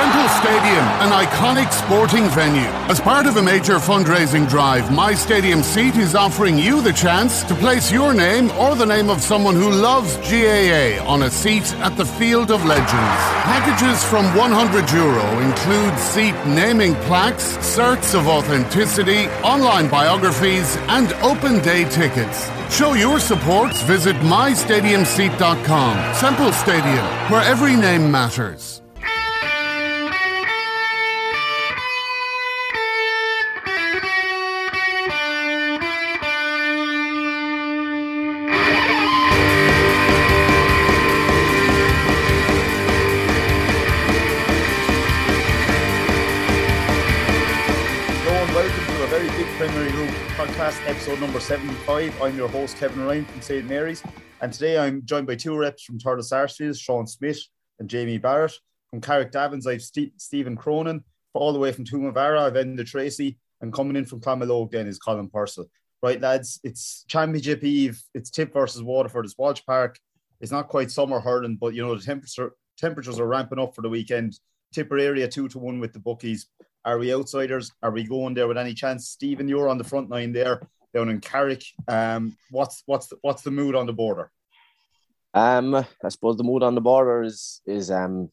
Central Stadium, an iconic sporting venue. As part of a major fundraising drive, My Stadium Seat is offering you the chance to place your name or the name of someone who loves GAA on a seat at the Field of Legends. Packages from 100 euro include seat naming plaques, certs of authenticity, online biographies, and open day tickets. Show your support. Visit mystadiumseat.com. Central Stadium, where every name matters. Episode number 75. I'm your host, Kevin Ryan from St. Mary's, and today I'm joined by two reps from Thurles Sarsfield, Sean Smith and Jamie Barrett. From Carrick Davins, I've St- Stephen Cronin. All the way from Toomevara, I've Enda Tracy, and coming in from Clamalogue then is Colm Purcell. Right, lads, it's Championship Eve. It's Tip versus Waterford. It's Walsh Park. It's not quite summer hurling, but you know the temperature temperatures are ramping up for the weekend. Tipperary two to one with the bookies. Are we outsiders? Are we going there with any chance? Stephen, you're on the front line there down in Carrick. Um, what's what's the, what's the mood on the border? Um, I suppose the mood on the border is is um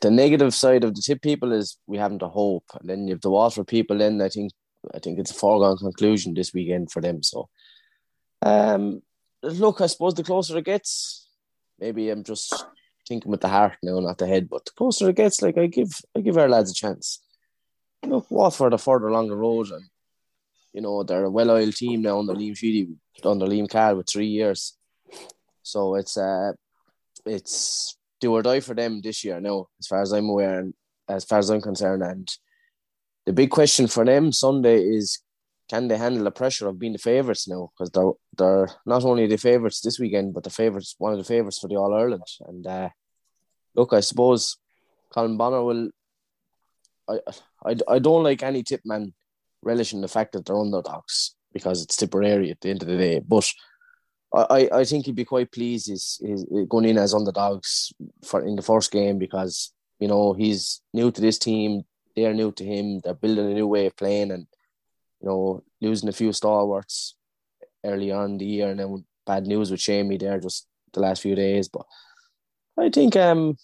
the negative side of the tip people is we haven't a hope, and then you have the Waterford people. Then I think I think it's a foregone conclusion this weekend for them. So, um, look, I suppose the closer it gets, maybe I'm just thinking with the heart now, not the head. But the closer it gets, like I give I give our lads a chance. Look, Waterford are further along the road, and you know they're a well-oiled team now under Liam Sheedy, under Liam Cal with three years. So it's uh it's do or die for them this year now, as far as I'm aware and as far as I'm concerned. And the big question for them Sunday is can they handle the pressure of being the favourites now? Because they're they're not only the favourites this weekend, but the favourites one of the favourites for the All Ireland. And uh, look, I suppose Colm Bonnar will. I, I I don't like any tip man relishing the fact that they're underdogs because it's Tipperary at the end of the day, but. I, I think he'd be quite pleased is is going in as underdogs for in the first game because you know he's new to this team, they're new to him, they're building a new way of playing, and you know losing a few stalwarts early on in the year, and then bad news with Shamey there just the last few days. But I think um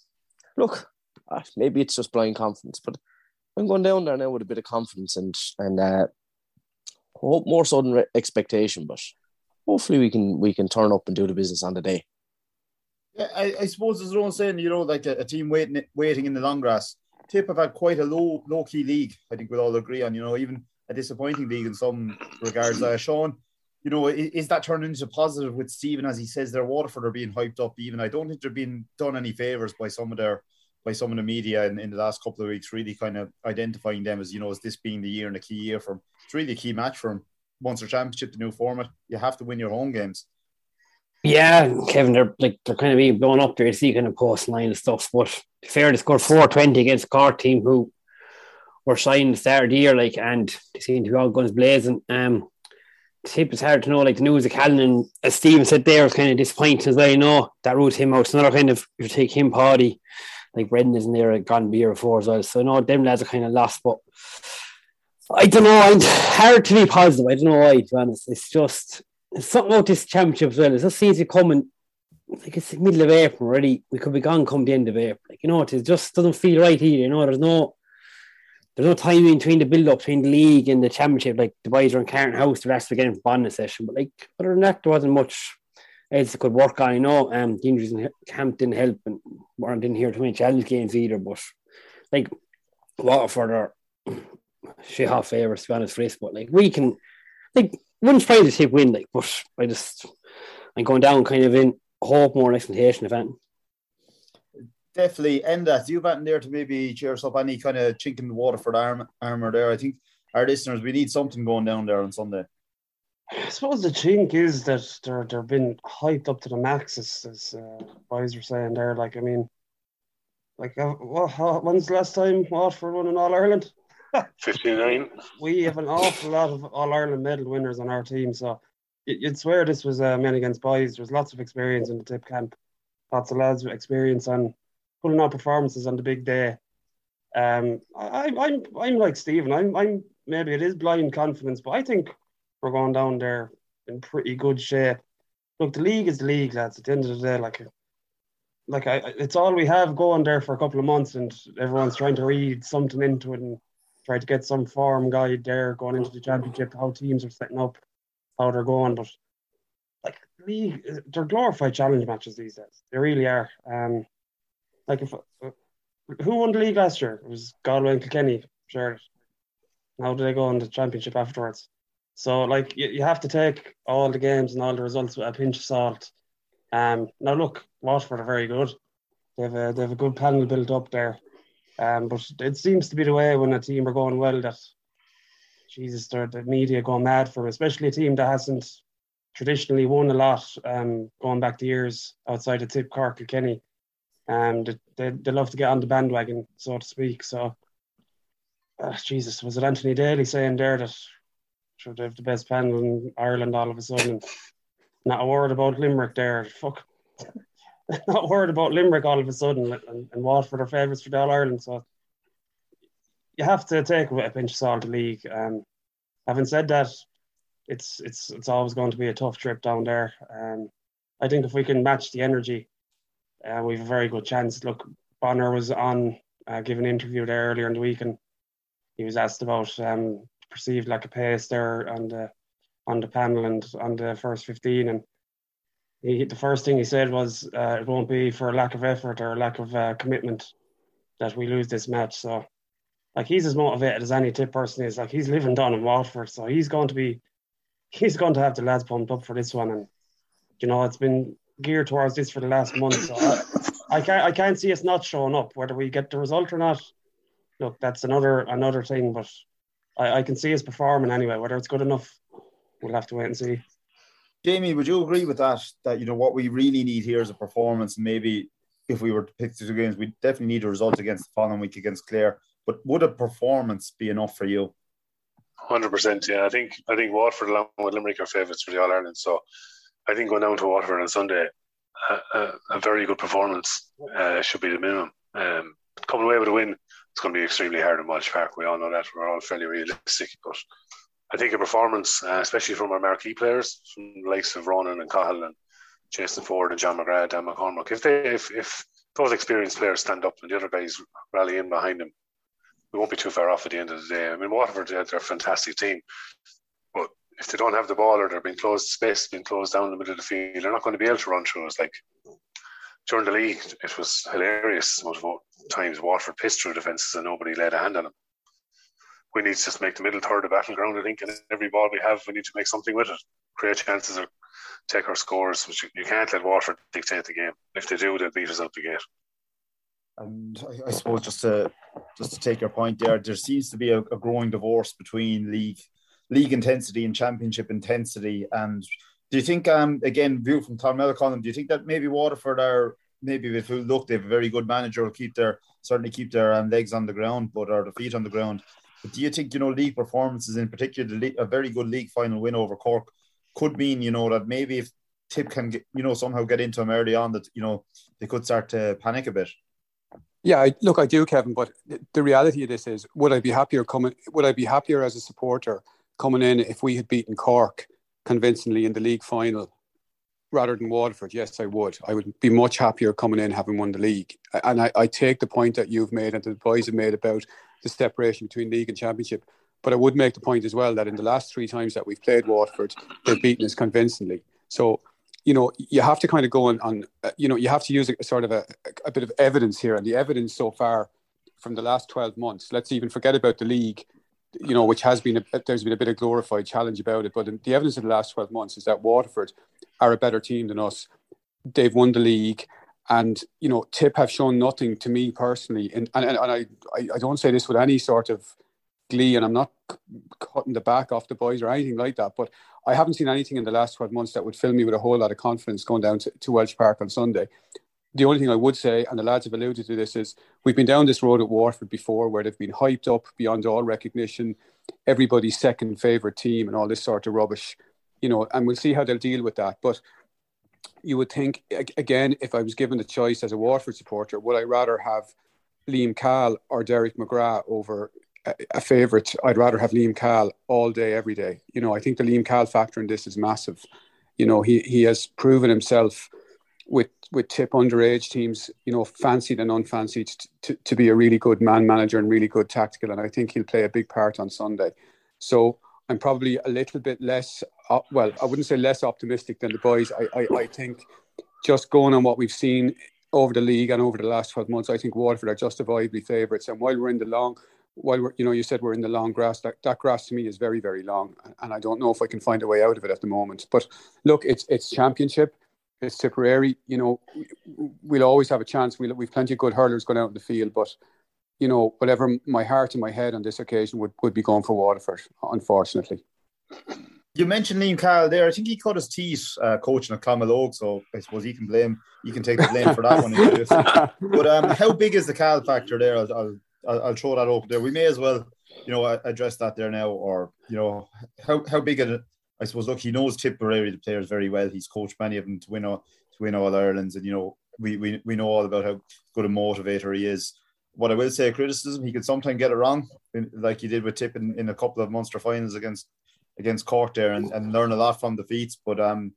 look, uh, maybe it's just blind confidence, but I'm going down there now with a bit of confidence and and uh, hope more so than expectation, but hopefully we can we can turn up and do the business on the day. Yeah, I, I suppose there's no saying, you know, like a, a, team waiting waiting in the long grass. Tip have had quite a low low key league. I think we'll all agree on. You know, even a disappointing league in some regards. Uh, Sean, you know, is, is that turning into positive with Stephen as he says their Waterford are being hyped up? Even I don't think they're being done any favors by some of their by some of the media in, in the last couple of weeks. Really, kind of identifying them as you know as this being the year and a key year for. It's really a key match for them. Munster Championship, the new format, you have to win your home games. Yeah, Kevin, they're like they're kind of being blown up there. You see kind of and stuff. But fair to score four twenty against Cork team who were signed the year, like, and they seem to be all guns blazing. Um, tip is hard to know. Like the news of Callanan and as Stephen said there was kind of disappointing as well. You know that ruled him out. It's another kind of you take him party, like Brendan isn't there gone beer before as well. So no, them lads are kind of lost, but. I don't know. It's hard to be positive. I don't know why. To be honest, it's just it's something about this championship as well. It just seems to come in like it's the middle of April already. We could be gone come the end of April. Like you know, it just doesn't feel right here. You know, there's no there's no time between the build up between the league and the championship. Like the boys are in Carton House, the rest of the game bonding session. But like other than that, there wasn't much they could work on. You know, um, the injuries in camp didn't help, and we didn't hear too many challenge games either. But like Waterford are half favourites to be honest this. But like we can, like wouldn't surprise to see win. Like, but I just I'm going down kind of in hope more expectation event. Definitely, and that you batting there to maybe cheer us up any kind of chink in the Waterford arm, armor there. I think our listeners we need something going down there on Sunday. I suppose the chink is that they're they're been hyped up to the max, as, as uh, boys were saying there. Like, I mean, like, uh, well, when's the last time Waterford won an All Ireland? 59. we have an awful lot of All Ireland medal winners on our team, so you'd swear this was uh, men against boys. There's lots of experience in the tip camp, lots of lads with experience on pulling out performances on the big day. Um, I, I'm I'm like Stephen. I'm I'm maybe it is blind confidence, but I think we're going down there in pretty good shape. Look, the league is the league, lads. At the end of the day, like like I, it's all we have going there for a couple of months, and everyone's trying to read something into it and try to get some form guide there going into the championship, how teams are setting up, how they're going. But like league, they're glorified challenge matches these days. They really are. Um, like if uh, who won the league last year? It was Galway and Kilkenny. Sure. How do they go in the championship afterwards? So like you, you have to take all the games and all the results with a pinch of salt. Um, now look, Waterford are very good. They have a they have a good panel built up there. Um, but it seems to be the way when a team are going well that Jesus, the media go mad for them, especially a team that hasn't traditionally won a lot um, going back to years outside of Tip Cork or Kenny. Um, they, they, they love to get on the bandwagon, so to speak. So, uh, Jesus, was it Anthony Daly saying there that sure, they have the best panel in Ireland all of a sudden? Not a word about Limerick there. Fuck. Not word about Limerick all of a sudden, and, and Waterford are favourites for All Ireland. So, you have to take a pinch of salt the league. Um, having said that, it's it's it's always going to be a tough trip down there. Um, I think if we can match the energy, uh, we have a very good chance. Look, Bonnar was on uh, giving an interview there earlier in the week, and he was asked about um, perceived lack of pace there on the on the panel and on the first fifteen, and he, the first thing he said was uh, it won't be for lack of effort or lack of uh, commitment that we lose this match. So like he's as motivated as any tip person is. Like he's living down in Waterford, so he's going to be he's going to have the lads pumped up for this one. And you know, it's been geared towards this for the last month. So I, I can't I can't see us not showing up, whether we get the result or not. Look, that's another another thing, but I, I can see us performing anyway. Whether it's good enough, we'll have to wait and see. Jamie, would you agree with that? That you know what we really need here is a performance. Maybe if we were to pick two games, we definitely need a result against the following week against Clare. But would a performance be enough for you? Hundred percent. Yeah, I think I think Waterford along with Limerick are favourites for the All Ireland. So I think going down to Waterford on Sunday, a, a, a very good performance uh, should be the minimum. Um, coming away with a win, it's going to be extremely hard in Walsh Park. We all know that. We're all fairly realistic, but I think a performance, uh, especially from our marquee players, from the likes of Ronan and Cathal and Jason Forde and John McGrath, Dan McCormack, if they if if those experienced players stand up and the other guys rally in behind them, we won't be too far off at the end of the day. I mean, Waterford, they're a fantastic team, but if they don't have the ball or they're being closed, space being closed down in the middle of the field, they're not going to be able to run through us. Like during the league, it was hilarious. Most times, Waterford pissed through defences and nobody laid a hand on them. We need to just make the middle third a battleground. I think, and every ball we have, we need to make something with it, create chances or take our scores. Which you can't let Waterford dictate the game. If they do, they'll beat us out the gate. And I, I, suppose just to just to take your point there, there seems to be a, a, growing divorce between league league intensity and championship intensity. And do you think, um, again, view from Tom Colin, do you think that maybe Waterford are maybe if you look, they have a very good manager, will keep their certainly keep their um, legs on the ground, but or the feet on the ground. But do you think you know league performances, in particular, league, a very good league final win over Cork, could mean you know that maybe if Tip can get, you know somehow get into them early on, that you know they could start to panic a bit. Yeah, I, look, I do, Kevin. But the reality of this is, would I be happier coming? Would I be happier as a supporter coming in if we had beaten Cork convincingly in the league final rather than Waterford, yes, I would. I would be much happier coming in having won the league. And I, I take the point that you've made and the boys have made about the separation between league and championship. But I would make the point as well that in the last three times that we've played Waterford, they've beaten us convincingly. So, you know, you have to kind of go on, on uh, you know, you have to use a, sort of a, a bit of evidence here. And the evidence so far from the last 12 months, let's even forget about the league, you know, which has been, a, bit there's been a bit of glorified challenge about it. But the evidence of the last 12 months is that Waterford are a better team than us. They've won the league. And, you know, Tip have shown nothing to me personally. And, and, and I, I don't say this with any sort of glee, and I'm not cutting the back off the boys or anything like that. But I haven't seen anything in the last 12 months that would fill me with a whole lot of confidence going down to, to Walsh Park on Sunday. The only thing I would say, and the lads have alluded to this, is we've been down this road at Waterford before where they've been hyped up beyond all recognition, everybody's second favourite team, and all this sort of rubbish you know, and we'll see how they'll deal with that. But you would think again, if I was given the choice as a Waterford supporter, would I rather have Liam Cahill or Derek McGrath over a, a favourite? I'd rather have Liam Cahill all day, every day. You know, I think the Liam Cahill factor in this is massive. You know, he he has proven himself with with tip underage teams, you know, fancied and unfancied, to, to be a really good man manager and really good tactical. And I think he'll play a big part on Sunday. So I'm probably a little bit less, uh, well, I wouldn't say less optimistic than the boys. I, I, I think just going on what we've seen over the league and over the last 12 months, I think Waterford are justifiably favourites. And while we're in the long, while we're, you know, you said we're in the long grass, that, that grass to me is very, very long. And I don't know if I can find a way out of it at the moment. But look, it's it's championship, it's Tipperary. You know, we'll always have a chance. We'll, we've plenty of good hurlers going out in the field, but you know, whatever my heart and my head on this occasion would, would be going for Waterford, unfortunately. You mentioned Liam Cahill there. I think he cut his teeth uh, coaching at Clonmel so I suppose he can blame. You can take the blame for that one. but um, how big is the Cahill factor there? I'll, I'll, I'll throw that open there. We may as well, you know, address that there now, or you know, how how big it. I suppose. Look, he knows Tipperary the players very well. He's coached many of them to win all to win all Ireland's, and you know, we we we know all about how good a motivator he is what I will say, a criticism, he could sometimes get it wrong, like he did with Tip in, in a couple of Munster finals against against Cork there, and, and learn a lot from defeats. But um,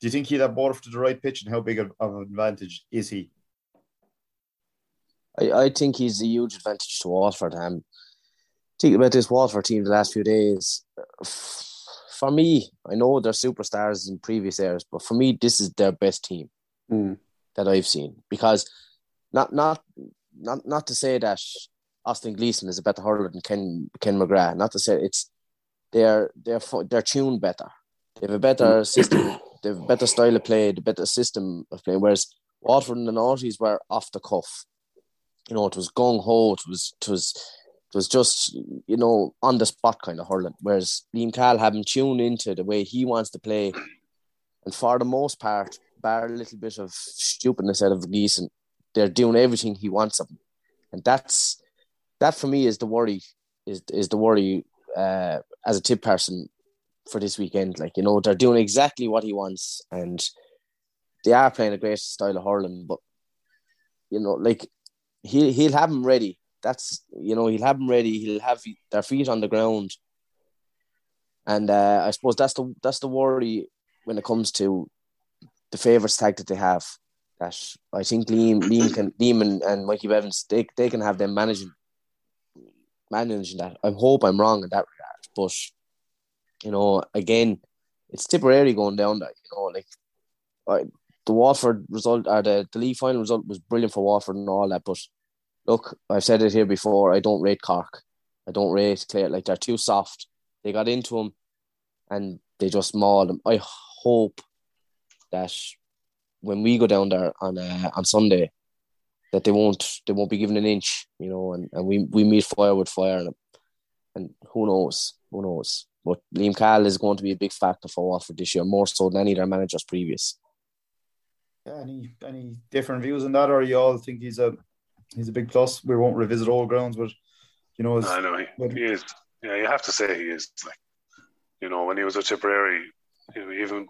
do you think he'd have brought to the right pitch, and how big of, an advantage is he? I, I think he's a huge advantage to Waterford. Um, think about this Waterford team the last few days. For me, I know they're superstars in previous eras, but for me, this is their best team mm. that I've seen because not not not not to say that Austin Gleeson is a better hurler than Ken Ken McGrath. Not to say it's they're they're they're tuned better. They have a better mm. system. They have a better style of play. The better system of playing. Whereas Waterford and the noughties were off the cuff. You know, it was gung ho. It was it was it was just you know on the spot kind of hurling. Whereas Liam Cal Cahill having tuned into the way he wants to play, and for the most part, bar a little bit of stupidness out of Gleeson, they're doing everything he wants of them, and that's that for me is the worry is is the worry uh, as a tip person for this weekend. Like you know, they're doing exactly what he wants, and they are playing a great style of hurling. But you know, like he he'll have them ready. That's you know he'll have them ready. He'll have their feet on the ground, and uh, I suppose that's the that's the worry when it comes to the favourites tag that they have that I think Liam, Liam can Liam and, and Mikey Bevans they they can have them managing managing that. I hope I'm wrong in that regard, but you know, again, it's Tipperary going down that. You know, like I, the Waterford result or the the league final result was brilliant for Waterford and all that, but look, I've said it here before. I don't rate Cork. I don't rate Clare. Like they're too soft. They got into them, and they just mauled them. I hope that when we go down there on uh, on Sunday, that they won't they won't be given an inch, you know, and, and we, we meet fire with fire, and, and who knows, who knows. But Liam Cahill is going to be a big factor for Waterford this year, more so than any of their managers previous. Yeah, any any different views on that, or you all think he's a he's a big plus? We won't revisit old grounds, but you know, I know he, he is. Yeah, you have to say he is. Like, you know, when he was at Tipperary, even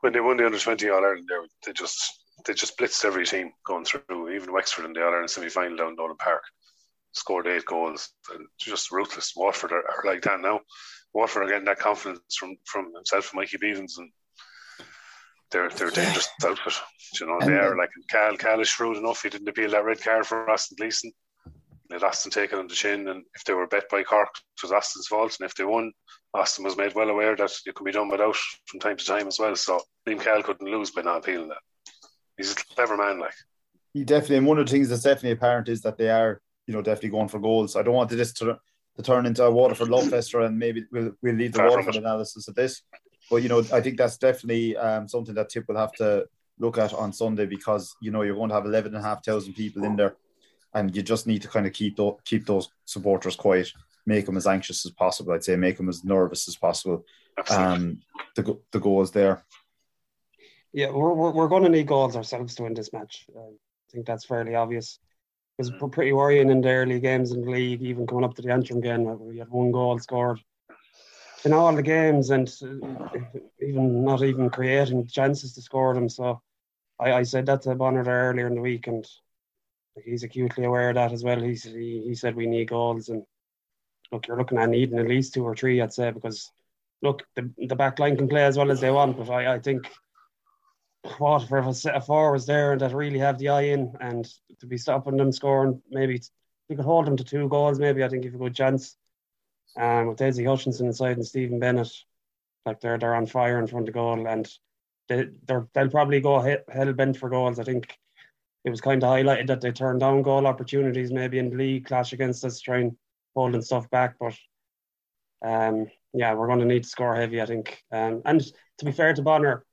when they won the under twenty All Ireland, they just they just blitzed every team going through. Even Wexford in the All Ireland semi final down Nolan Park scored eight goals and just ruthless. Waterford are, are, like that now. Waterford are getting that confidence from from himself and Mikey Bevans and they're they're a dangerous outfit. You know, they are uh, like Cal. Cal is shrewd enough. He didn't appeal that red card for Austin Gleeson. Let Austin take it on the chin, and if they were bet by Cork, it was Austin's fault. And if they won, Austin was made well aware that it could be done without from time to time as well. So Liam Cal couldn't lose by not appealing that. He's a clever man, like. He definitely, and one of the things that's definitely apparent is that they are, you know, definitely going for goals. I don't want this to, to turn into a Waterford love fester, and maybe we'll, we'll leave the Far Waterford analysis of this. But you know, I think that's definitely um, something that Tip will have to look at on Sunday because you know you're going to have eleven and a half thousand people in there, and you just need to kind of keep those, keep those supporters quiet, make them as anxious as possible. I'd say make them as nervous as possible. Um, the go- the goals there. Yeah, we're, we're, we're going to need goals ourselves to win this match. Uh, I think that's fairly obvious. It was pretty worrying in the early games in the league, even coming up to the Antrim game, we had one goal scored in all the games and uh, even not even creating chances to score them. So I, I said that to Bonnar earlier in the week, and he's acutely aware of that as well. He's, he, he said we need goals, and look, you're looking at needing at least two or three, I'd say, because look, the, the back line can play as well as they want, but I, I think what for a set of forwards there and that really have the eye in and to be stopping them scoring, maybe you could hold them to two goals, maybe I think you've a good chance. Um, with Dessie Hutchinson inside and Stephen Bennett, like they're they're on fire in front of goal and they they're, they'll probably go he- hell bent for goals. I think it was kind of highlighted that they turned down goal opportunities maybe in the league clash against us, trying holding stuff back, but um, yeah, we're going to need to score heavy, I think. Um, and to be fair to Bonnar,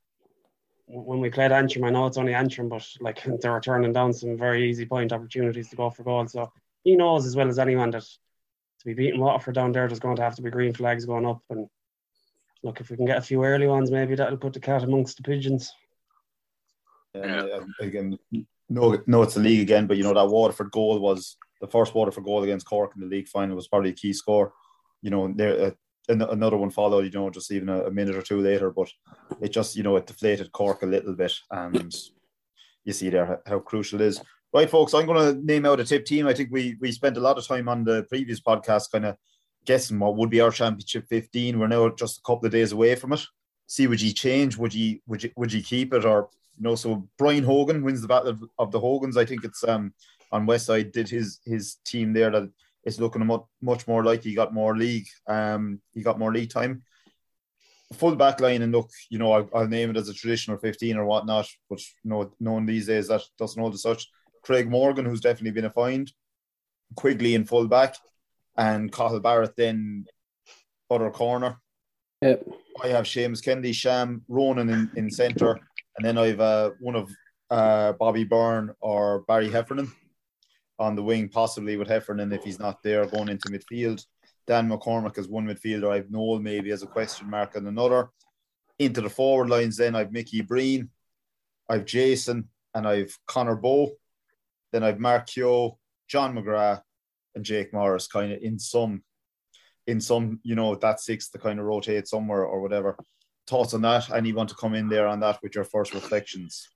when we played Antrim, I know it's only Antrim, but like they were turning down some very easy point opportunities to go for goals. So he knows as well as anyone that be beating Waterford down there, there's going to have to be green flags going up. And look, if we can get a few early ones, maybe that'll put the cat amongst the pigeons. And, uh, again, no, no, it's the league again, but you know that Waterford goal was the first Waterford goal against Cork in the league final was probably a key score. You know, there uh, another one followed. You know, just even a, a minute or two later, but it just you know it deflated Cork a little bit, and you see there how, how crucial it is. Right, folks, I'm going to name out a tip team. I think we we spent a lot of time on the previous podcast, kind of guessing what would be our championship 15. We're now just a couple of days away from it. See, would you change? Would you would you would you keep it or you know? So Brian Hogan wins the battle of, of the Hogans. I think it's um on West Side did his his team there that is looking much much more like he got more league. Um, he got more league time. Full back line and look, you know, I'll, I'll name it as a traditional 15 or whatnot, but you know, known these days that doesn't hold as such. Craig Morgan, who's definitely been a find, Quigley in full back, and Cathal Barrett then other corner. Yep. I have Seamus Kennedy, Sham, Ronan in, in centre, and then I've uh, one of uh, Bobby Byrne or Barry Heffernan on the wing, possibly with Heffernan if he's not there going into midfield. Dan McCormack as one midfielder. I've Noel maybe as a question mark and another. Into the forward lines, then I've Mickey Breen, I've Jason, and I've Conor Bowe. Then I've Mark Keogh, John McGrath, and Jake Morris, kind of in some, in some, you know, that six to kind of rotate somewhere or whatever. Thoughts on that? Anyone to come in there on that with your first reflections?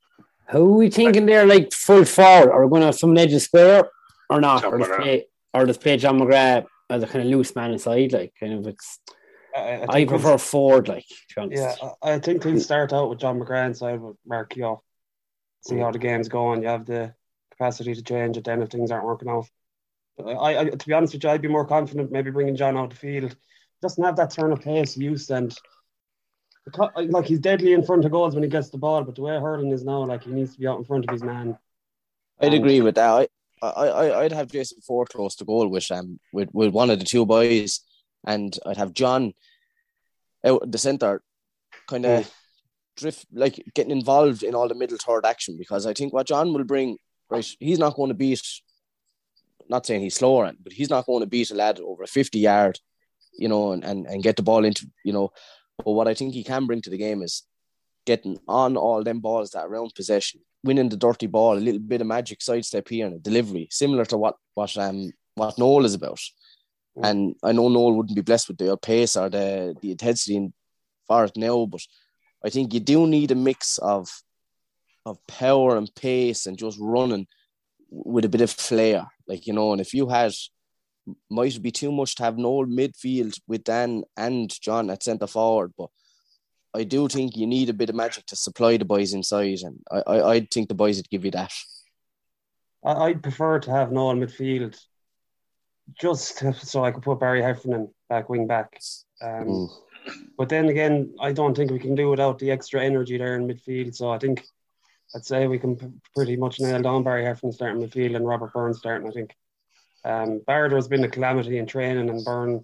Who are we thinking there, like full forward? Are we going to have some edge of square or not? John Or just, McGrath. play, or just play John McGrath as a kind of loose man inside? Like, kind of, it's. I, I prefer forward, like, to be honest. Yeah, I I think he'll start out with John McGrath inside with Mark Keogh. See how the game's going. You have the capacity to change it then if things aren't working out. I, I, to be honest with you, I'd be more confident maybe bringing John out the field. Doesn't have that turn of pace he used and like he's deadly in front of goals when he gets the ball, but the way hurling is now, like he needs to be out in front of his man. I'd agree with that. I, I, I, I'd have Jason Forde close to goal with um with, with one of the two boys, and I'd have John out the centre, kind of drift like getting involved in all the middle third action because I think what John will bring, right, he's not going to beat. Not saying he's slower, but he's not going to beat a lad over a fifty yard, you know, and, and, and get the ball into you know. But what I think he can bring to the game is getting on all them balls that around possession, winning the dirty ball, a little bit of magic sidestep here and a delivery, similar to what what um what Noel is about. And I know Noel wouldn't be blessed with the pace or the the intensity in for it now, but I think you do need a mix of of power and pace and just running with a bit of flair, like you know. And if you had might be too much to have Noel midfield with Dan and John at centre forward, but I do think you need a bit of magic to supply the boys inside, and I, I, I think the boys would give you that. I'd prefer to have Noel midfield, just so I could put Barry Heffernan back wing back. Um, Mm. But then again, I don't think we can do without the extra energy there in midfield. So I think I'd say we can p- pretty much nail down Barry Heffernan starting midfield and Robert Byrne starting. I think um, Barrett has been a calamity in training, and Byrne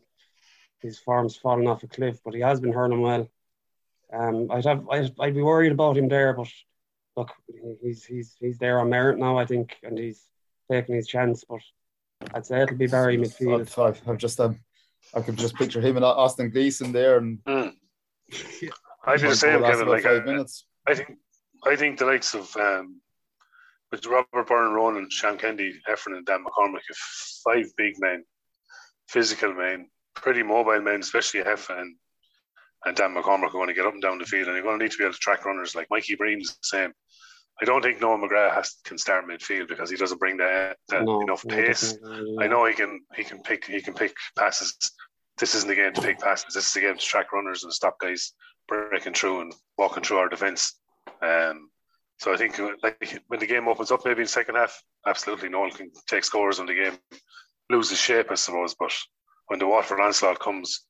his form's fallen off a cliff, but he has been hurling well. Um, I'd have I'd, I'd be worried about him there, but look, he's he's he's there on merit now, I think, and he's taking his chance. But I'd say it'll be Barry midfield. I've, I've, I've just um, I could just picture him and Austin Gleeson there, and Mm. I'd be the same, Last Kevin. about Like five I, minutes. I think, I think the likes of um, with Robert Byrne, Ronan, Sean Kennedy, Heffernan, and Dan McCormack, five big men, physical men, pretty mobile men, especially Heffernan and, and Dan McCormack are going to get up and down the field, and you're going to need to be able to track runners. Like Mikey Breen's the same. I don't think Noel McGrath has, can start midfield because he doesn't bring that, that No, enough no, pace. definitely, I know he can he can pick he can pick passes. This isn't the game to pick passes. This is the game to track runners and stop guys breaking through and walking through our defence. Um, so I think uh, like when the game opens up, maybe in the second half, absolutely Noel can take scores when the game loses shape, I suppose. But when the Waterford onslaught comes,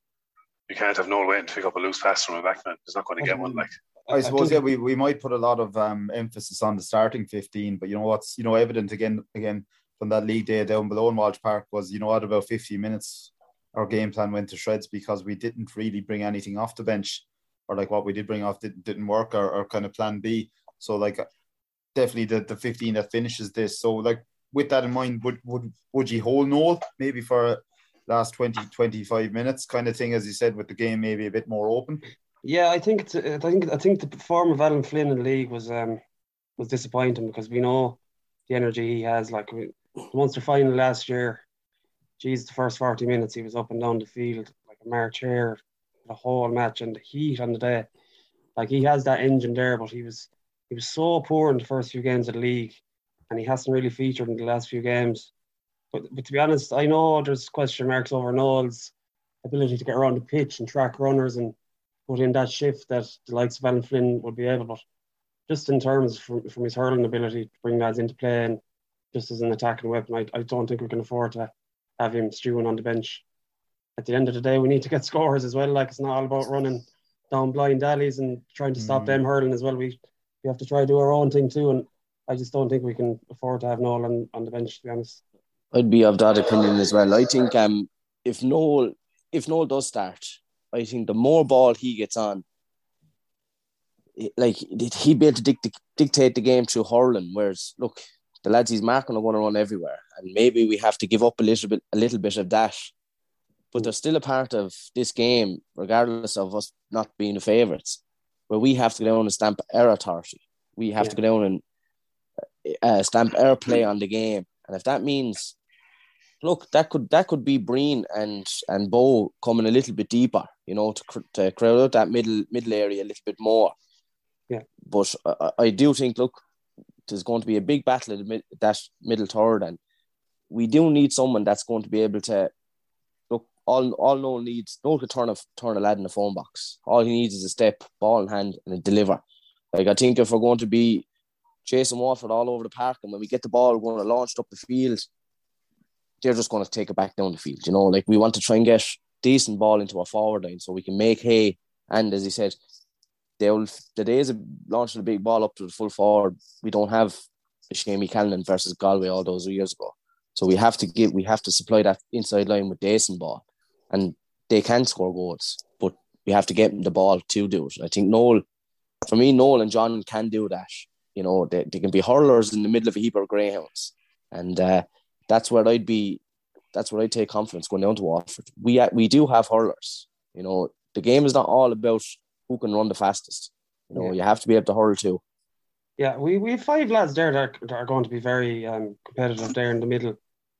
you can't have Noel waiting to pick up a loose pass from a backman. He's not going to get one. Like I suppose yeah, we, we might put a lot of um, emphasis on the starting fifteen, but you know what's you know evident again again from that league day down below in Walsh Park was you know at about fifteen minutes our game plan went to shreds because we didn't really bring anything off the bench or like what we did bring off didn't, didn't work or, or kind of plan B. So like definitely the, the fifteen that finishes this. So like with that in mind, would would would you hold Noel maybe for last 20, 25 minutes kind of thing as you said with the game maybe a bit more open? Yeah, I think it's. I think I think the form of Alan Flynn in the league was um was disappointing because we know the energy he has. Like we, the final last year, geez, the first forty minutes he was up and down the field like a March hare the whole match and the heat on the day. Like he has that engine there, but he was he was so poor in the first few games of the league, and he hasn't really featured in the last few games. But but to be honest, I know there's question marks over Noel's ability to get around the pitch and track runners and put in that shift that the likes of Alan Flynn would be able. But just in terms from, from his hurling ability to bring lads into play and just as an attacking weapon, I, I don't think we can afford to have him stewing on the bench. At the end of the day, we need to get scores as well. Like it's not all about running down blind alleys and trying to stop Mm. them hurling as well. We we have to try to do our own thing too. And I just don't think we can afford to have Noel on, on the bench. To be honest. I'd be of that opinion as well. I think um, if Noel if Noel does start, I think the more ball he gets on, i- like he'd be able to dict- dictate the game through hurling. Whereas, look, the lads he's marking are going to run everywhere, and maybe we have to give up a little bit, a little bit of that. But they're still a part of this game, regardless of us not being the favourites, where we have to go down and stamp our authority. We have to go down and uh, stamp our play on the game, and if that means look, that could that could be Breen and and Bowe coming a little bit deeper, you know, to, cr- to crowd out that middle middle area a little bit more. Yeah. But I, I do think, look, there's going to be a big battle at the mid, that middle third, and we do need someone that's going to be able to. All all Noel needs, Noel could turn a turn a lad in the phone box. All he needs is a step, ball in hand, and a deliver. Like I think if we're going to be chasing Watford all over the park, and when we get the ball, we're going to launch it up the field they're just going to take it back down the field. You know, like we want to try and get decent ball into our forward line so we can make hay. And as he said, they'll the days of launching a big ball up to the full forward, we don't have Shamey Callanan versus Galway all those years ago. So we have to give we have to supply that inside line with decent ball. And they can score goals, but we have to get them the ball to do it. I think Noel for me, Noel and John can do that. You know, they, they can be hurlers in the middle of a heap of greyhounds. And uh, that's where I'd be. That's where I take confidence going down to Waterford. We we do have hurlers. You know, the game is not all about who can run the fastest. You know, Yeah. you have to be able to hurl too. Yeah, we, we have five lads there that are, that are going to be very um, competitive there in the middle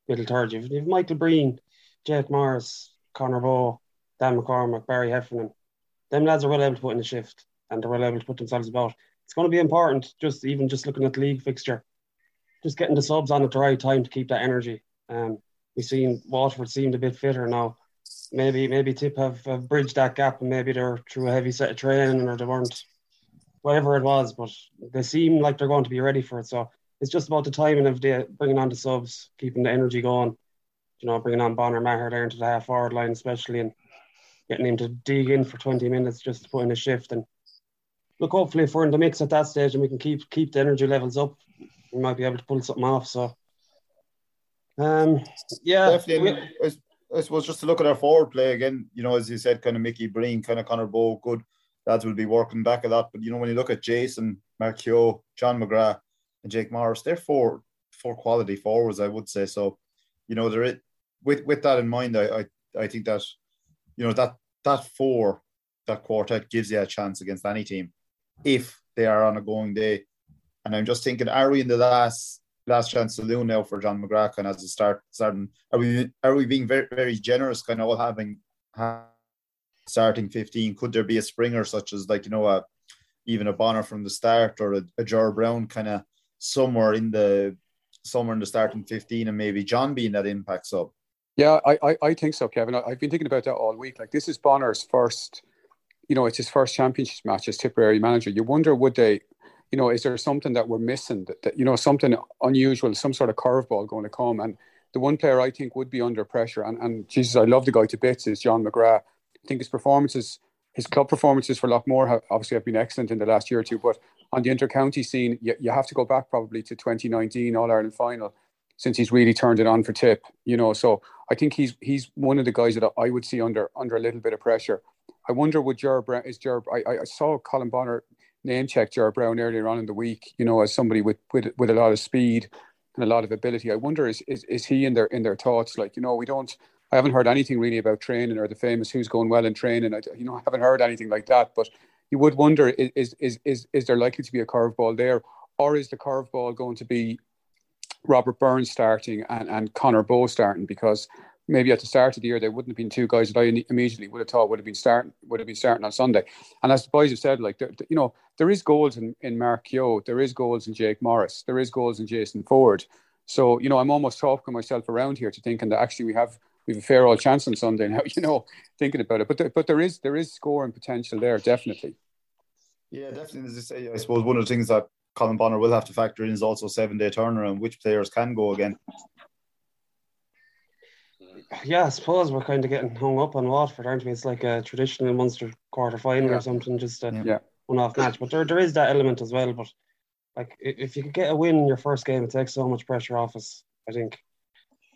middle third. You've, you've Michael Breen, Jake Morris, Conor Bowe, Dan McCormack, Barry Heffernan. Them lads are well able to put in the shift and they're well able to put themselves about. It's going to be important, just even just looking at the league fixture, just getting the subs on at the right time to keep that energy. Um, we've seen Waterford seemed a bit fitter now. maybe maybe Tip have, have bridged that gap and maybe they're through a heavy set of training or they weren't whatever it was, but they seem like they're going to be ready for it. So it's just about the timing of the bringing on the subs, keeping the energy going. You know, bringing on Bonner Maher there into the half forward line, especially, and getting him to dig in for 20 minutes just to put in a shift. And look, hopefully, if we're in the mix at that stage and we can keep keep the energy levels up, we might be able to pull something off. So, um, yeah, definitely. We, I suppose just to look at our forward play again, you know, as you said, kind of Mickey Breen, kind of Conor Bowe, good lads will be working back a lot. But you know, when you look at Jason, Keogh, John McGrath, and Jake Morris, they're four four quality forwards, I would say. So, you know, there with with that in mind, I, I I think that you know that that four that quartet gives you a chance against any team if they are on a going day. And I'm just thinking, are we in the last last chance saloon now for John McGrath and as a start starting are we are we being very very generous kind of all having starting 15 could there be a springer such as like you know a even a Bonner from the start or a, a Jar Brown kind of somewhere in the somewhere in the starting 15 and maybe John being that impact sub yeah I, I, I think so Kevin I, have been thinking about that all week like this is Bonnar's first you know it's his first championship match as Tipperary manager you wonder would they you know, is there something that we're missing that, that you know, something unusual, some sort of curveball going to come? And the one player I think would be under pressure, and, and Jesus, I love the guy to bits, is John McGrath. I think his performances, his club performances for Loughmore have obviously have been excellent in the last year or two, but on the inter-county scene, you, you have to go back probably to 2019 All Ireland final since he's really turned it on for Tip. You know, so I think he's he's one of the guys that I would see under under a little bit of pressure. I wonder would Ger is Jer. I, I saw Colm Bonnar name check Jer Brown earlier on in the week, you know, as somebody with, with with a lot of speed and a lot of ability. I wonder is is, is he in their in their thoughts? Like, you know, we don't I haven't heard anything really about training or the famous who's going well in training. I you know, I haven't heard anything like that. But you would wonder is is is is there likely to be a curveball there? Or is the curveball going to be Robert Burns starting and, and Conor Bowe starting? Because maybe at the start of the year there wouldn't have been two guys that I immediately would have thought would have been starting would have been starting on Sunday. And as the boys have said, like you know, there is goals in, in Mark there is goals in Jake Morris, there is goals in Jason Forde. So you know, I'm almost talking myself around here to thinking that actually we have we have a fair old chance on Sunday now. You know, thinking about it, but there, but there is there is scoring potential there definitely. Yeah, definitely. As I say, I suppose one of the things that Colm Bonnar will have to factor in is also seven day turnaround, which players can go again yeah, I suppose we're kind of getting hung up on Watford, aren't we? It's like a traditional Munster quarter final yeah. or something, just a yeah. one off match. But there, there is that element as well. But like, if you could get a win in your first game, it takes so much pressure off us. I think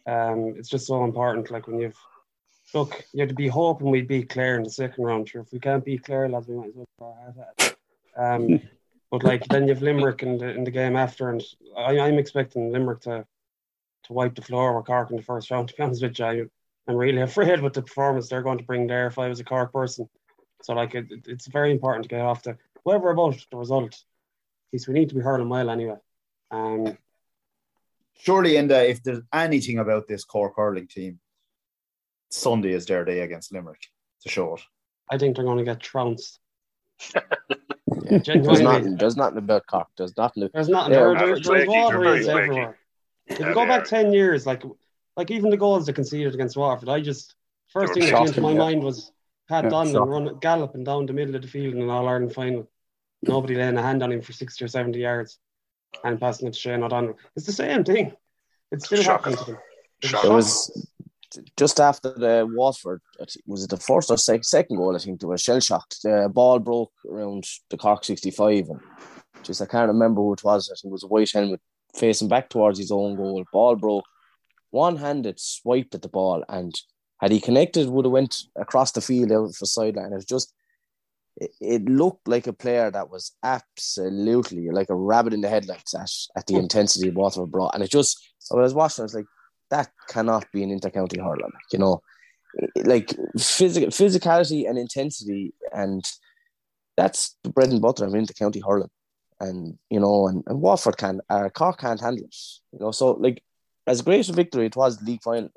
um, it's just so important. Like when you've look, you have to be hoping we'd beat Clare in the second round. Sure, if we can't beat Clare, lads, we might as well at Um, but like then you've Limerick in the in the game after, and I, I'm expecting Limerick to to wipe the floor with Cork in the first round. To be honest with you, I'm really afraid with the performance they're going to bring there if I was a Cork person. So like it, it's very important to get off the whatever about the result. Because we need to be hurling well anyway. Um, Surely, in the if there's anything about this Cork hurling team, Sunday is their day against Limerick to show it. I think they're going to get trounced. yeah, there's nothing. There's nothing about Cork. There's nothing. There's nothing. Yeah, there, there's water everywhere. If you go back ten years, like like even the goals they conceded against Waterford, I just first thing that came to my yeah. mind was Pat yeah, Donnellan run galloping down the middle of the field in an All Ireland final. Nobody laying a hand on him for sixty or seventy yards and passing it to Shane O'Donnell. It's the same thing. It's still shocking. happening to them. It was just after the Waterford, was it the first or second goal? I think they were shell shocked. The ball broke around the Cork 65, and just I can't remember who it was. I think it was a white helmet facing back towards his own goal. Ball broke, one handed swiped at the ball, and had he connected, would have went across the field out for sideline. It was just, it, it, looked like a player that was absolutely like a rabbit in the headlights at, at the intensity Waterford brought. And it just, I was watching, I was like, that cannot be an intercounty hurler, you know, like physical physicality and intensity, and that's the bread and butter of intercounty hurling and you know, and, and Watford can, uh, Cork can't handle it, you know. So like, as great a victory it was league final,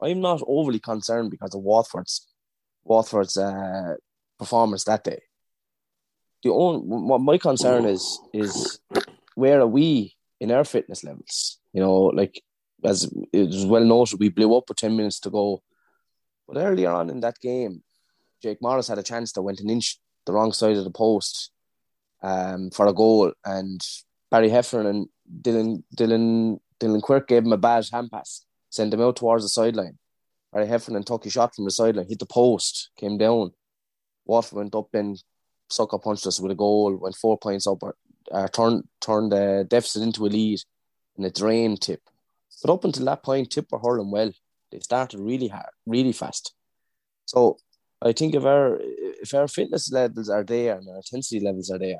I'm not overly concerned because of Watford's Watford's uh, performance that day. The only what my concern is is where are we in our fitness levels? You know, like as it was well noted, we blew up with ten minutes to go But earlier on in that game, Jake Morris had a chance that went an inch the wrong side of the post um, for a goal, and Barry Heffernan and Dylan Dylan Dylan Quirke gave him a bad hand pass, sent him out towards the sideline. Barry Heffernan took a shot from the sideline, hit the post, came down. Waterford went up and sucker punched us with a goal, went four points up, uh, turned turned the deficit into a lead in a drain tip. But up until that point, Tip were hurling well. They started really hard, really fast. So I think if our if our fitness levels are there and our intensity levels are there,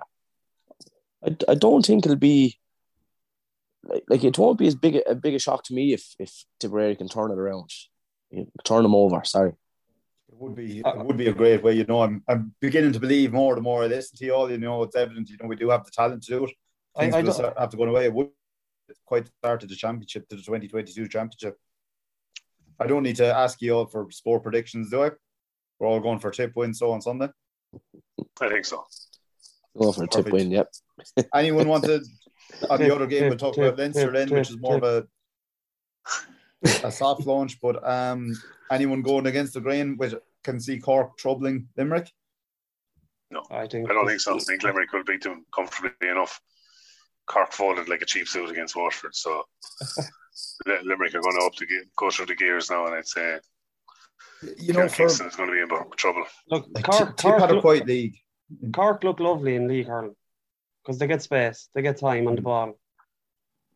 I, I don't think it'll be like, like it won't be as big a, a big a shock to me if if Tipperary can turn it around, turn them over. Sorry. It would be it would be a great way. You know, I'm I'm beginning to believe more the more I listen to you all. You know, it's evident. You know, we do have the talent to do it. Things I- I will don't- have to go away. It would quite started the championship to the 2022 championship. I don't need to ask you all for score predictions, do I? We're all going for tip win so on Sunday. I think so. Go for a tip Perfect. win. Yep. Anyone wanted on the other game we'll tip, talk about Leinster then, which is more of a a soft launch, but um anyone going against the grain which can see Cork troubling Limerick? No, I think I don't think so. I think Limerick will beat them comfortably enough. Cork folded like a cheap suit against Waterford, so Limerick are going to up the ge- go through the gears now, and I'd say You know, for Kingston is going to be in trouble. Look, like, Cork, Tip, Tip Cork, had a look, quiet league. Cork look lovely in league hurling because they get space, they get time on the ball.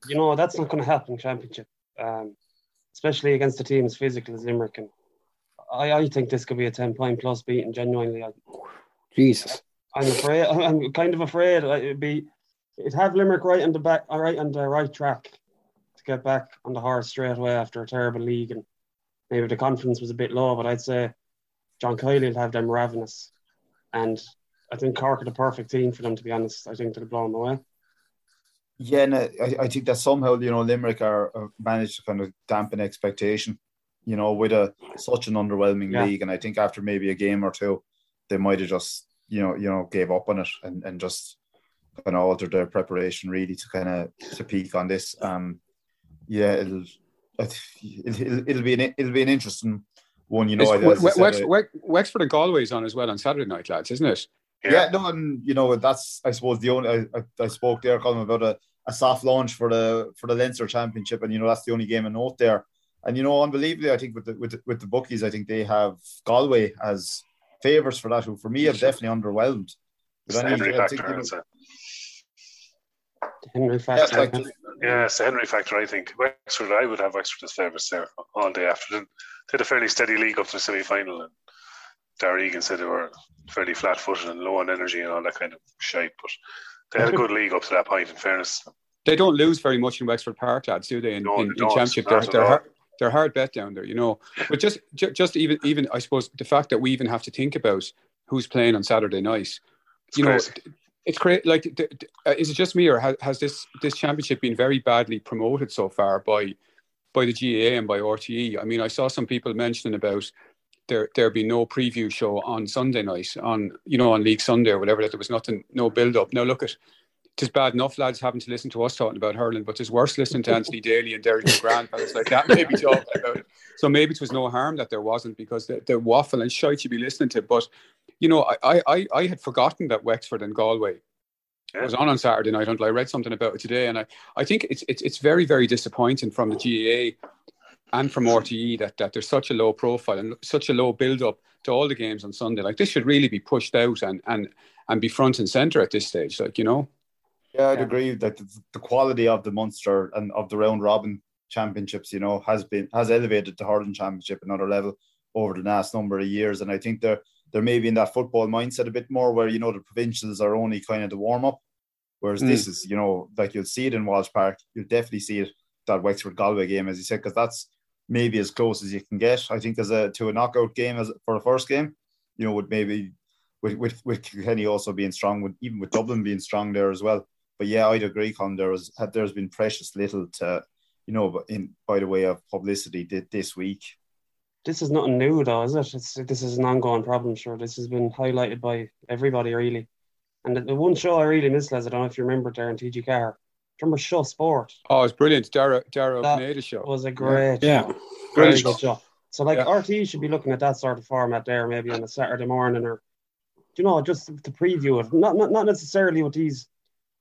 You know that's not going to happen in championship, um, especially against a team as physical as Limerick. And I, I think this could be a ten point plus beating. Genuinely, I, Jesus. I'm afraid. I'm kind of afraid it'd be. It'd have Limerick right on the back, all right on the right track to get back on the horse straight away after a terrible league, and maybe the confidence was a bit low. But I'd say John Kiely will have them ravenous, and I think Cork are the perfect team for them. To be honest, I think they'll blow them away. Yeah, and I, I think that somehow you know Limerick are, are managed to kind of dampen expectation, you know, with a such an underwhelming Yeah. league, and I think after maybe a game or two, they might have just you know you know gave up on it and, and just kind of altered their preparation really to kind of to peak on this. Um, yeah, it'll it'll, it'll be an it'll be an interesting one, you know. It's- as I Wex- I- Wex- Wexford and Galway's on as well on Saturday night, lads, isn't it? Yeah, no, and you know that's I suppose the only I, I, I spoke there, Colm, about a, a soft launch for the for the Leinster Championship, and you know that's the only game of note there. And you know, unbelievably, I think with the with the, with the bookies, I think they have Galway as favourites for that. Who for me have definitely underwhelmed. But the I need- I think, you know, I'd say. The Henry factor. it's like just- Yeah, it's the Henry factor. I think Wexford. I would have Wexford as favourites there all day after. They had a fairly steady league up to the semi final, and Darragh Egan said they were fairly flat footed and low on energy and all that kind of shite. But they had a good league up to that point. In fairness, They don't lose very much in Wexford Park, lads, do they? In, No, in, in don't. championship, they're they're hard, they're hard bet down there, you know. But just ju- just even even I suppose the fact that we even have to think about who's playing on Saturday night, it's you crazy. know, it's great. Like, uh, is it just me or has, has this this championship been very badly promoted so far by by the GAA and by RTE? I mean, I saw some people mentioning about there there be no preview show on Sunday night on you know on League Sunday or whatever. That there was nothing, no build up. Now look at. It's bad enough, lads, having to listen to us talking about hurling, but it's worse listening to Anthony Daly and Derek McGrath and like that, maybe talking about it. So maybe it was no harm that there wasn't because the, the waffle and shite you'd be listening to. But you know, I, I, I had forgotten that Wexford and Galway Yeah. was on on Saturday night until I read something about it today, and I, I think it's it's it's very very disappointing from the GAA and from RTE that that there's such a low profile and such a low build up to all the games on Sunday. Like this should really be pushed out and and and be front and center at this stage. Like you know, Yeah, I'd Yeah. agree that the, the quality of the Munster and of the round robin championships, you know, has been has elevated the hurling championship another level over the last number of years. And I think they're they're maybe in that football mindset a bit more where, you know, the provincials are only kind of the warm up. Whereas Mm. this is, you know, like you'll see it in Walsh Park, you'll definitely see it that Wexford Galway game, as you said, because that's maybe as close as you can get. I think as a to a knockout game as for the first game, you know, would maybe with with with Kenny also being strong, with even with Dublin being strong there as well. But yeah, I'd agree, Con. There was there's been precious little to, you know, in by the way of publicity thi- this week. This is nothing new, though, is it? It's, this is an ongoing problem. Sure, this has been highlighted by everybody, really. And the, the one show I really missed, Les, I don't know if you remember there in TG4. Do you remember Seó Spóirt? oh, it's brilliant. Dara Dara That O'Connor show. was a great, Yeah. very Great show. show. So like Yeah. RT should be looking at that sort of format there, maybe on a Saturday morning or you know, just to preview it. Not not, not necessarily with these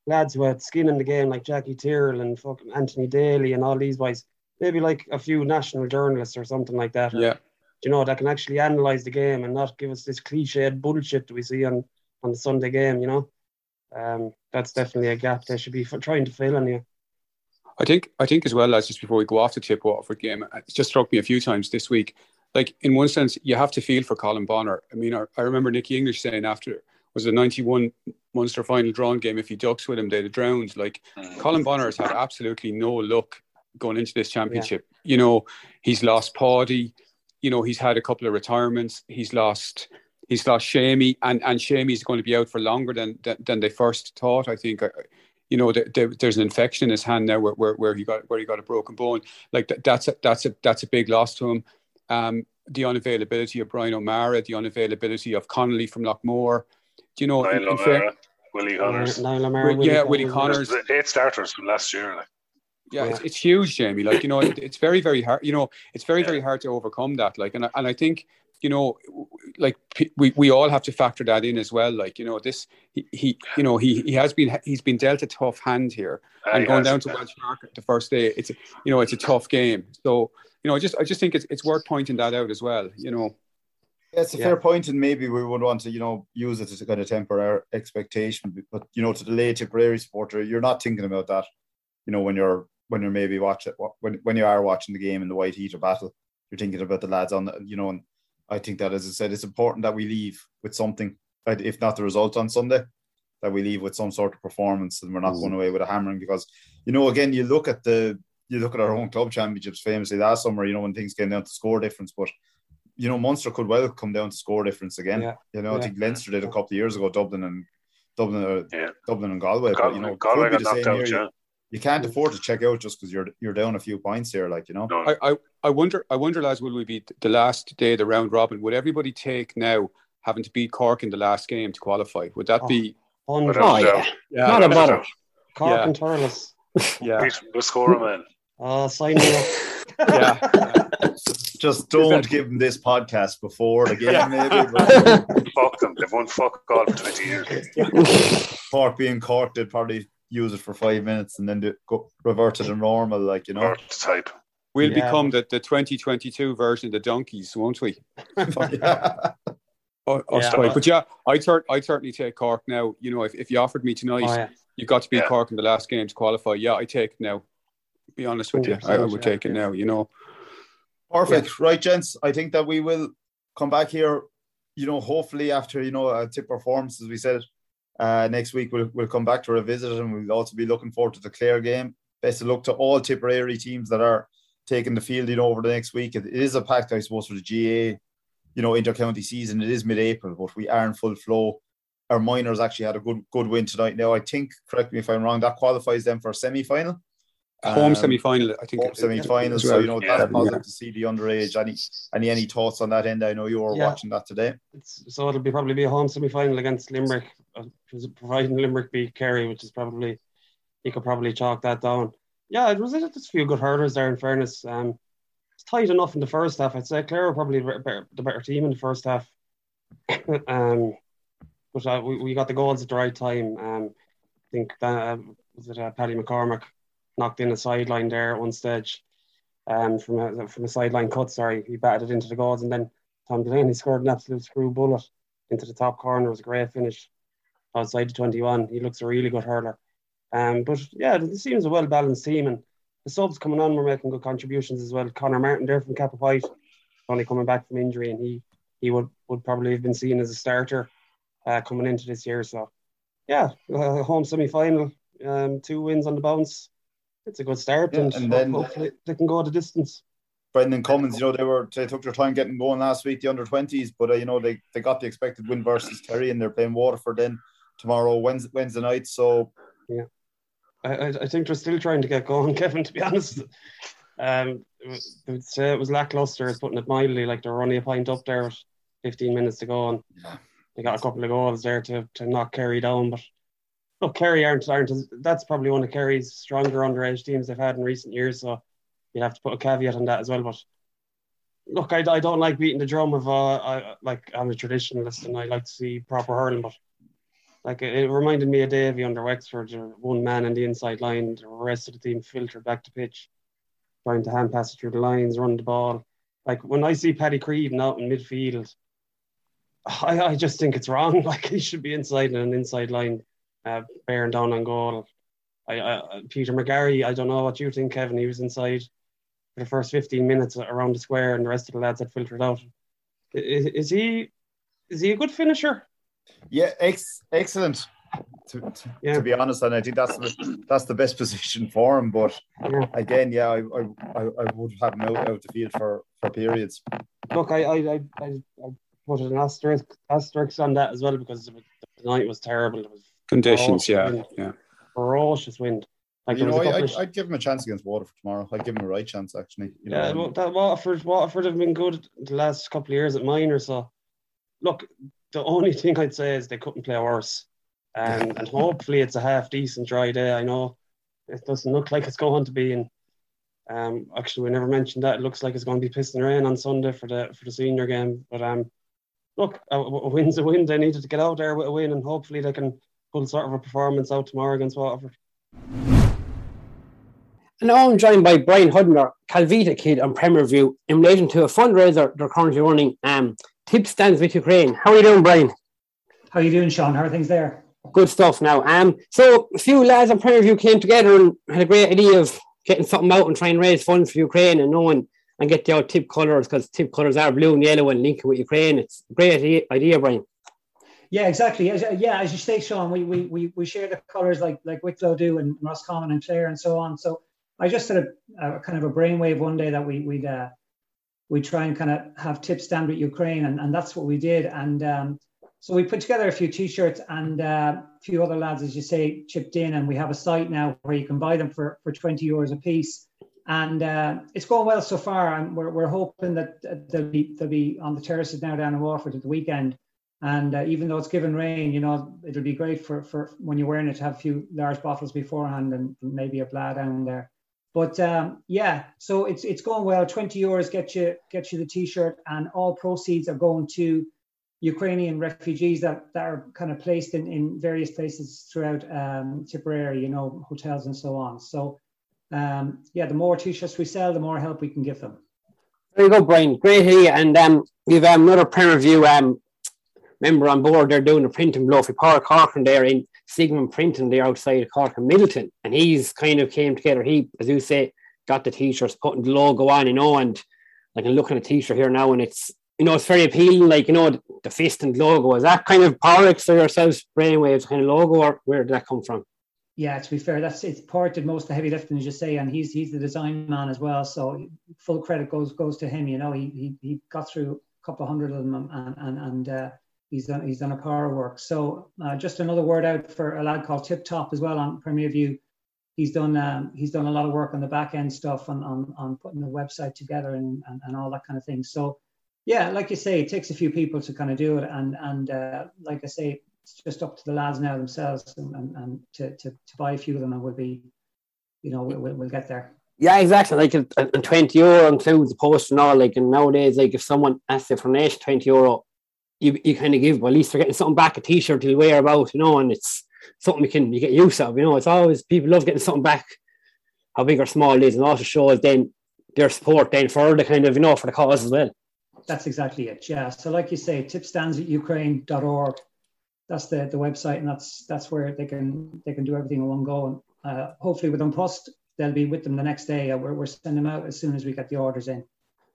lads who had skin in the game like Jackie Tyrrell and fucking Anthony Daly and all these boys. Maybe like a few national journalists or something like that. or, Yeah. you know, that can actually analyze the game and not give us this cliched bullshit that we see on, on the Sunday game, you know. Um, that's definitely a gap they should be f- trying to fill in here. I think I think as well as just before we go off the tip Waterford game, it just struck me a few times this week. Like in one sense, you have to feel for Colm Bonnar. I mean, I, I remember Nicky English saying after was a ninety-one Munster final drawn game. If he ducks with him, they'd have drowned. Like Colm Bonnar has had absolutely no luck going into this championship. You know, he's lost Paddy. You know, he's had a couple of retirements. He's lost. He's lost Shamey, and and Shamey's going to be out for longer than than, than they first thought. I think. You know, there, there, there's an infection in his hand now where, where, where he got where he got a broken bone. Like that, that's a, that's a that's a big loss to him. Um, the unavailability of Brian O'Mara, the unavailability of Connolly from Loughmore. Do you know? in- in Willie Connors. Niall O'Meara, Willie yeah, Willie Connors. Connors. There's Eight starters from last year. Like. Yeah, It's, it's huge, Jamie. Like you know, it, it's very, very hard. You know, it's very, very hard to overcome that. Like, and I, and I think you know, like we, we all have to factor that in as well. Like you know, this he, he you know he he has been he's been dealt a tough hand here, Ah, and he going has, down to yeah. Walsh Park the first day, it's you know it's a tough game. So you know, I just I just think it's it's worth pointing that out as well. You know, Yeah, it's a Yeah. fair point, and maybe we would want to, you know, use it to kind of temper our expectation. But you know, to the late Tipperary supporter, you're not thinking about that. You know, when you're when you're maybe watching when when you are watching the game in the white heat or battle, you're thinking about the lads on the, you know. And I think that, as I said, it's important that we leave with something, uh, if not the result on Sunday, that we leave with some sort of performance, and we're not going away with a hammering. Because you know, again, you look at the you look at our own club championships famously last summer. You know, when things came down to score difference, but you know, Munster could well come down to score difference again. Yeah. You know, I think Leinster did a couple of years ago, Dublin and Dublin, uh, Yeah. Dublin and Galway. but you know, Galway could be got the knocked same out. Yeah. You, you can't afford to check out just because you're you're down a few points here. Like you know, I, I I wonder I wonder lads, will we be the last day of the round robin? Would everybody take now having to beat Cork in the last game to qualify? Would that Oh. be Hundred. Oh, doubt. yeah. Not a bother. Cork Yeah. and Thurles. yeah Beat the scorer, man. Oh, sign me up. yeah. just don't give them this podcast before the game. Yeah. Maybe but Fuck them. They've won fuck all for 20 years. Cork being Cork, they'd probably use it for five minutes and then do, go, revert to the normal. Like you know, type. We'll Yeah. become the, the 2022 version of the donkeys, won't we? yeah. Oh, us Yeah. twice. But yeah, I'd, cer- I'd certainly take Cork now. You know, if, if you offered me tonight, Oh, yeah. you got to beat Yeah. Cork in the last game to qualify. Yeah, I take it now. Be honest with you, I, I would yeah. take it now. You know, Perfect. Right, gents. I think that we will come back here, you know, hopefully after, you know, a tip performance, as we said. Uh, next week we'll we'll come back to revisit and we'll also be looking forward to the Clare game. Best of luck to all Tipperary teams that are taking the field, know, over the next week. It, is a pact, I suppose, for the GAA, you know, inter-county season. It is mid-April, but we are in full flow. Our minors actually had a good good win tonight. Now I think, correct me if I'm wrong, that qualifies them for a semi-final. Home Um, semi final. I think home semi-finals. as So well. you know Yeah. that's positive to see the underage. Any any any thoughts on that end? I know you were Yeah. watching that today. It's, so it'll be probably be a home semi final against Limerick, uh, providing Limerick beat Kerry, which is probably you could probably chalk that down. Yeah, it was just a few good hurdles there. In fairness, um, it's tight enough in the first half. I'd say Clare were probably the better, the better team in the first half. um, but uh, we, we got the goals at the right time. Um, I think that um, was it uh, Paddy McCormack knocked in a sideline there at one stage. Um, from a from a sideline cut, sorry, he batted it into the goals, and then Tom Delaney scored an absolute screw bullet into the top corner. It was a great finish outside the 21. He looks a really good hurler. Um, but yeah, it seems a well balanced team, and the subs coming on were making good contributions as well. Connor Martin there from Cappawhite, only coming back from injury, and he he would, would probably have been seen as a starter uh, coming into this year. So yeah, uh, home semi final, um, two wins on the bounce. It's a good start, Yeah, and, and then- hopefully they can go the distance. Brendan Cummins, you know, they were they took their time getting going last week, the under twenties, but uh, you know they, they got the expected win versus Kerry, and they're playing Waterford then tomorrow Wednesday, Wednesday night. So I, I, I think they're still trying to get going, Kevin. To be honest, um, it was, say it was lackluster, putting it mildly. Like they were only a point up there with 15 minutes to go, and Yeah. they got a couple of goals there to, to knock Kerry down. But look, Kerry aren't aren't that's probably one of Kerry's stronger underage teams they've had in recent years. So you'd have to put a caveat on that as well. But look, I, I don't like beating the drum of uh, I, like I'm a traditionalist and I like to see proper hurling, but like it, it reminded me of Davy under Wexford, one man in the inside line, the rest of the team filtered back to pitch, trying to hand pass it through the lines, run the ball. Like when I see Paddy Creedon out in midfield, I, I just think it's wrong. Like he should be inside in an inside line, uh, bearing down on goal. I, I, Peter McGarry, I don't know what you think, Kevin. He was inside for the first 15 minutes around the square, and the rest of the lads had filtered out. Is, is he is he a good finisher? Yeah, ex- excellent. To, to, yeah. to, be honest, and I think that's the, that's the best position for him. But again, yeah, I, I, I would have him out, out the field for, for periods. Look, I I, I, I put an asterisk asterisk on that as well because the night was terrible. It was conditions, yeah, wind, yeah, ferocious wind. Like you know, I, would I'd give him a chance against Waterford tomorrow. I'd give him a right chance actually. You yeah, know, well, that Waterford Waterford have been good the last couple of years at minor. So, look, the only thing I'd say is they couldn't play worse, and and hopefully it's a half decent dry day. I know it doesn't look like it's going to be, and um, actually we never mentioned that. It looks like it's going to be pissing rain on Sunday for the for the senior game, but um, look, a, a win's a win. They needed to get out there with a win, and hopefully they can pull sort of a performance out tomorrow against Waterford. And now I'm joined by Brian Hudner, Calvita kid on Premier View in relation to a fundraiser they're currently running. Um, Tip stands with Ukraine. How are you doing, Brian? How are you doing, Sean? How are things there? Good stuff. Now, um, so a few lads on Premier View came together and had a great idea of getting something out and trying to raise funds for Ukraine and knowing and get the old tip colours because tip colours are blue and yellow and linking with Ukraine. It's a great idea, Brian. Yeah, exactly. As, yeah, as you say, Sean, we we we, we share the colours like like Wicklow do and Roscommon and Clare and so on. So I just had a, a kind of a brainwave one day that we we'd uh, we try and kind of have tips stand with Ukraine, and, and that's what we did. And um, so we put together a few T-shirts, and uh, a few other lads, as you say, chipped in, and we have a site now where you can buy them for for twenty euros a piece. And uh, it's going well so far, and we're, we're hoping that they'll be they'll be on the terraces now down in Waterford at the weekend. And uh, even though it's given rain, you know, it'll be great for, for when you're wearing it to have a few large bottles beforehand and maybe a blad down there. But um, yeah, so it's it's going well. Twenty euros get you get you the t-shirt, and all proceeds are going to Ukrainian refugees that, that are kind of placed in, in various places throughout um, Tipperary, you know, hotels and so on. So um, yeah, the more t-shirts we sell, the more help we can give them. There you go, Brian. Great. And um, we've um, another Premier View um, member on board. They're doing a printing blow for Paul Corcoran there in Sigmund Printing there outside of Cork and Midleton. And he's kind of came together. He, as you say, got the t-shirts, putting the logo on, you know, and like I'm looking at a t-shirt here now and it's you know, it's very appealing, like, you know, the, fist and logo. Is that kind of Porex or yourselves brainwaves kind of logo or where did that come from? Yeah, to be fair, that's it's Part did most of the heavy lifting, as you say, and he's he's the design man as well. So full credit goes goes to him. You know, he he, he got through a couple of hundred of them and and and uh, he's done he's done a power work. So uh, just another word out for a lad called Tip Top as well on Premier View. He's done um, he's done a lot of work on the back end stuff on on, on putting the website together and, and, and all that kind of thing. So yeah, like you say, it takes a few people to kind of do it, and and uh, like I say, it's just up to the lads now themselves and, and, and to, to, to buy a few of them, and we'll be, you know, we'll, we'll get there. Yeah, exactly. Like and twenty euro includes the post and all. Like and nowadays, like if someone asks you for an extra twenty euro, you, you kind of give, at least they're getting something back, a t-shirt to wear about, you know, and it's something you can you get use of, you know. It's always people love getting something back, how big or small it is, and also shows then their support then for the kind of, you know, for the cause as well. That's exactly it. Yeah. So like you say, tipstands at ukraine.org. That's the, the website and that's that's where they can they can do everything in one go. And uh, hopefully with Post, they'll be with them the next day. Uh, we're, we're sending them out as soon as we get the orders in.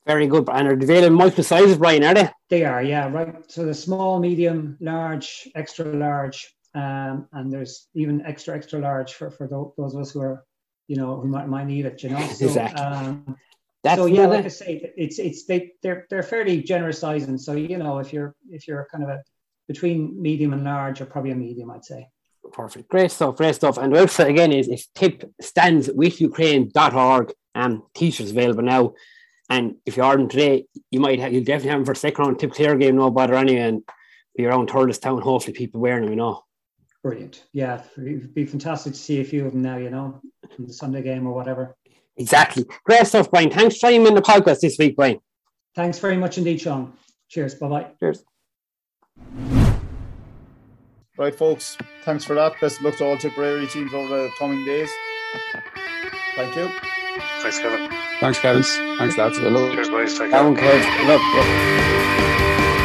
Very good. And are available multiple sizes, Brian, are they? They are, yeah, right. So the small, medium, large, extra large, um, and there's even extra, extra large for, for those of us who are, you know, who might, might need it, you know. So, exactly. Um, That's so yeah, like I say, it's it's they they're they're fairly generous sizing. So you know, if you're if you're kind of a between medium and large, or probably a medium, I'd say. Perfect, great stuff, great stuff. And the website again is is tip stands with Ukraine.org and um, t-shirts available now. And if you aren't today, you might have, you'll definitely have him for second round tip Clare game, no bother anyway, and be around Thurles Town. Hopefully, people wearing them, you know. Brilliant. Yeah, it'd be fantastic to see a few of them now, you know, in the Sunday game or whatever. Exactly. Great stuff, Brian. Thanks for joining in the podcast this week, Brian. Thanks very much indeed, Sean. Cheers. Bye bye. Cheers. Right, folks. Thanks for that. Best of luck to all Tipperary teams over the coming days. Thank you. Thanks, Kevin. Thanks, Kevin. Thanks, lads. Cheers, boys. Take care. Kevin, Kev. Love. love.